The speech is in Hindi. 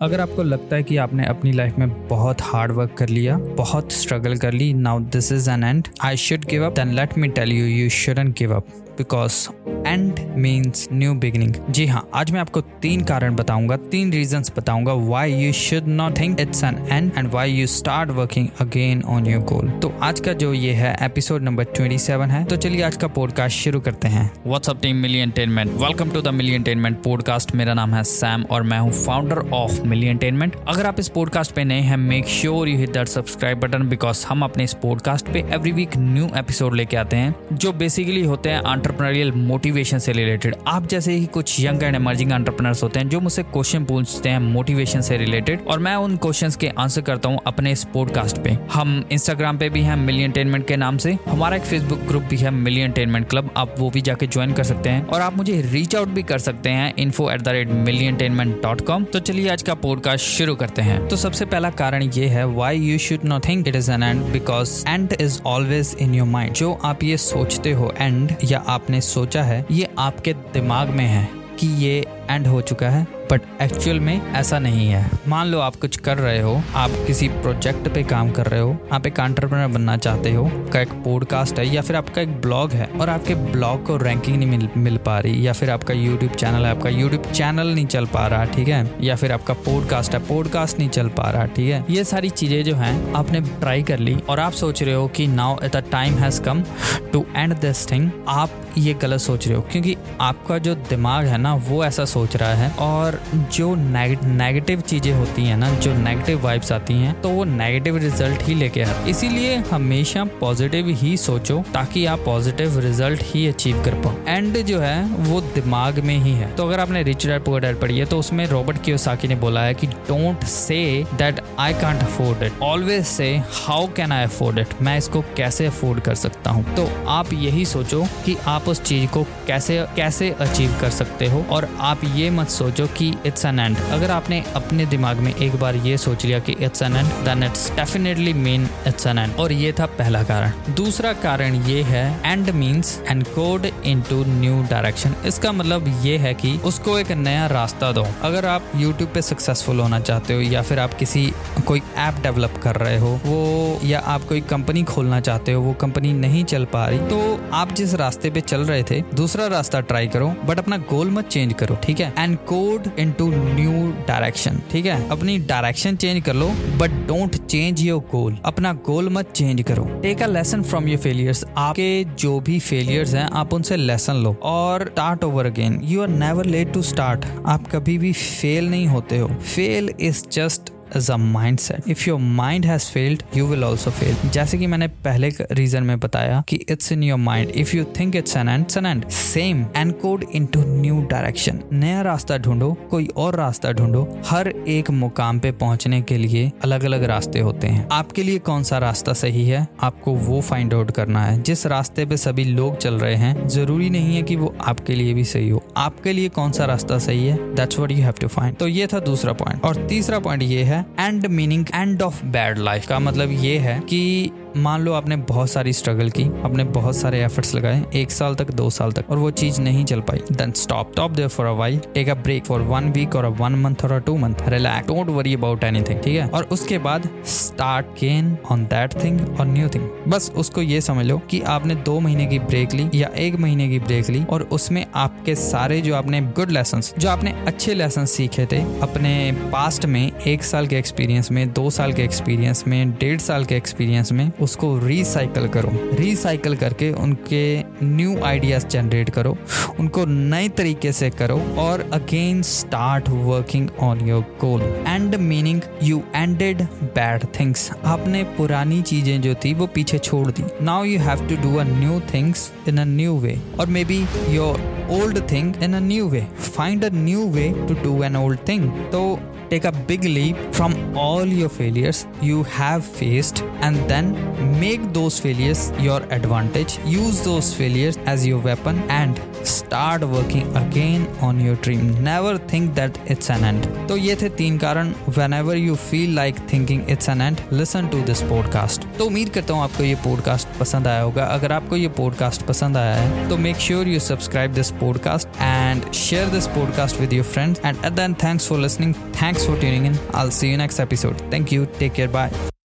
अगर आपको लगता है कि आपने अपनी लाइफ में बहुत हार्ड वर्क कर लिया, बहुत स्ट्रगल कर ली now this is an end I should give up then let me tell you you shouldn't give up because end means new beginning जी हाँ आज मैं आपको तीन कारण बताऊँगा, तीन रीजन बताऊँगा why you should not think it's an end and why you start working again on your goal तो आज का जो ये है एपिसोड नंबर ट्वेंटी सेवन है तो चलिए आज का पॉडकास्ट शुरू करते हैं। What's up team Mili entertainment welcome to the Mili entertainment podcast मेरा नाम है सैम और मैं हूँ फाउंडर ऑफ़ मिली एंटेनमेंट अगर आप इस पॉडकास्ट पे नए हैं make sure you hit that subscribe button because हम अपने इस पॉडकास्ट पे एवरी वीक न्यू एपिसोड लेके आते हैं, जो बेसिकली होते हैं एंटरप्रेन्योरियल मोटिवेशन से रिलेटेड आप जैसे ही कुछ यंग एंड एमर्जिंग एंटरप्रेनर्स होते हैं, जो मुझसे क्वेश्चन पूछते हैं मोटिवेशन से रिलेटेड और मैं उन क्वेश्चंस के आंसर करता हूँ अपने इस पॉडकास्ट पे। हम इंस्टाग्राम पे भी हैं, मिली एंटेनमेंट के नाम से। हमारा एक फेसबुक ग्रुप भी है, मिली एंटेनमेंट क्लब आप वो भी जाके ज्वाइन कर सकते हैं, और आप मुझे रीच आउट भी कर सकते हैं info at the rate Mili entertainment dot com तो चलिए आज का पॉडकास्ट शुरू करते हैं। तो सबसे पहला कारण ये है why you should not think it is an end because end is always in your mind जो आप ये सोचते हो एंड या आपने सोचा है, ये आपके दिमाग में है कि ये एंड हो चुका है बट एक्चुअल में ऐसा नहीं है। मान लो आप कुछ कर रहे हो, आप किसी प्रोजेक्ट पे काम कर रहे हो, आप एक एंटरप्रेनर बनना चाहते हो का एक पॉडकास्ट है, या फिर आपका एक ब्लॉग है, और आपके ब्लॉग को रैंकिंग नहीं मिल मिल पा रही, या फिर आपका यूट्यूब चैनल है, आपका यूट्यूब चैनल नहीं चल पा रहा, ठीक है? या फिर आपका पॉडकास्ट है पॉडकास्ट नहीं चल पा रहा, ठीक है? ये सारी चीज़ें जो है, आपने ट्राई कर ली, और आप सोच रहे हो कि now the time has come to end this thing आप ये गलत सोच रहे हो, क्योंकि आपका जो दिमाग है ना, वो ऐसा सोच रहा है और जो नेगेटिव चीज़ें होती हैं ना, जो नेगेटिव वाइब्स आती हैं तो वो नेगेटिव रिज़ल्ट ही लेके आते इसीलिए हमेशा पॉजिटिव ही सोचो, ताकि आप पॉजिटिव रिज़ल्ट ही अचीव कर पाओ। एंड जो है, वो दिमाग में ही है। तो अगर आपने रिच डैड पुअर डैड पढ़ी है तो उसमें रॉबर्ट कियोसाकी ने बोला है कि don't say that I can't afford it always say how can I afford it मैं इसको कैसे अफोर्ड कर सकता हूँ? तो आप यही सोचो कि आप उस चीज़ को कैसे कैसे अचीव कर सकते हो और आप ये मत सोचो कि इट्स एन एंड अगर आपने अपने दिमाग में एक बार ये सोच लिया कि it's an end then it's definitely mean it's an end और ये था पहला कारण. दूसरा कारण ये है end means end code into new direction इसका मतलब ये है कि उसको एक नया रास्ता दो. अगर आप यूट्यूब पे सक्सेसफुल होना चाहते हो या फिर आप किसी कोई ऐप डेवलप कर रहे हो, वो या आप कोई कंपनी खोलना चाहते हो, वो कंपनी नहीं चल पा रही तो आप जिस रास्ते पे चल रहे थे, दूसरा रास्ता ट्राई करो बट अपना गोल मत चेंज करो, ठीक है? End code into new direction ठीक है? अपनी डायरेक्शन चेंज कर लो but don't change your goal अपना गोल मत चेंज करो। Take a lesson from your failures आपके जो भी फेलियर्स हैं, आप उनसे लेसन लो, और start over again you are never late to start आप कभी भी फेल नहीं होते हो। Fail is just is a mindset if your mind has failed you will also fail जैसे कि मैंने पहले रीजन में बताया कि it's in your mind if you think it's an end an end same end code into new direction नया रास्ता ढूंढो, कोई और रास्ता ढूंढो. हर एक मुकाम पे पहुँचने के लिए अलग अलग रास्ते होते हैं. आपके लिए कौन सा रास्ता सही है? आपको वो फाइंड आउट करना है. जिस रास्ते पे सभी लोग चल रहे हैं, ज़रूरी नहीं है कि वो आपके लिए भी सही हो. आपके लिए कौन सा रास्ता सही है? That's what you have to find तो ये था दूसरा पॉइंट और तीसरा पॉइंट ये है end meaning end of bad life का मतलब ये है कि मान लो आपने बहुत सारी स्ट्रगल की, आपने बहुत सारे एफर्ट्स लगाए, एक साल तक, दो साल तक, और वो चीज़ नहीं चल पाई। Then stop top there for a while take a break for one week और वन मंथ और two month relax don't worry about anything ठीक है? और उसके बाद start again on that thing और न्यू थिंग बस उसको ये समझ लो कि आपने दो महीने की ब्रेक ली या एक महीने की ब्रेक ली और उसमें आपके सारे जो आपने गुड लेसन जो आपने अच्छे लेसन सीखे थे, अपने पास्ट में एक साल के एक्सपीरियंस में, दो साल के एक्सपीरियंस में, डेढ़ साल के एक्सपीरियंस में उसको रिसाइकल करो। रिसाइकल करके उनके न्यू आइडियाज़ जनरेट करो। उनको नए तरीके से करो और again start working on your goal end meaning you ended bad things आपने पुरानी चीज़ें जो थी वो पीछे छोड़ दी। Now you have to do a new things in a new way और maybe your old thing in a new way find a new way to do an old thing तो take a big leap from all your failures you have faced and then make those failures your advantage use those failures as your weapon and start working again on your dream never think that it's an end तो ये थे तीन कारण. Whenever you feel like thinking it's an end listen to this podcast तो उम्मीद करता हूँ आपको ये पॉडकास्ट पसंद आया होगा. अगर आपको ये पॉडकास्ट पसंद आया है तो make sure you subscribe this podcast and share this podcast with your friends and then thanks for listening thanks Thanks for tuning in. I'll see you next episode. Thank you. Take care. Bye.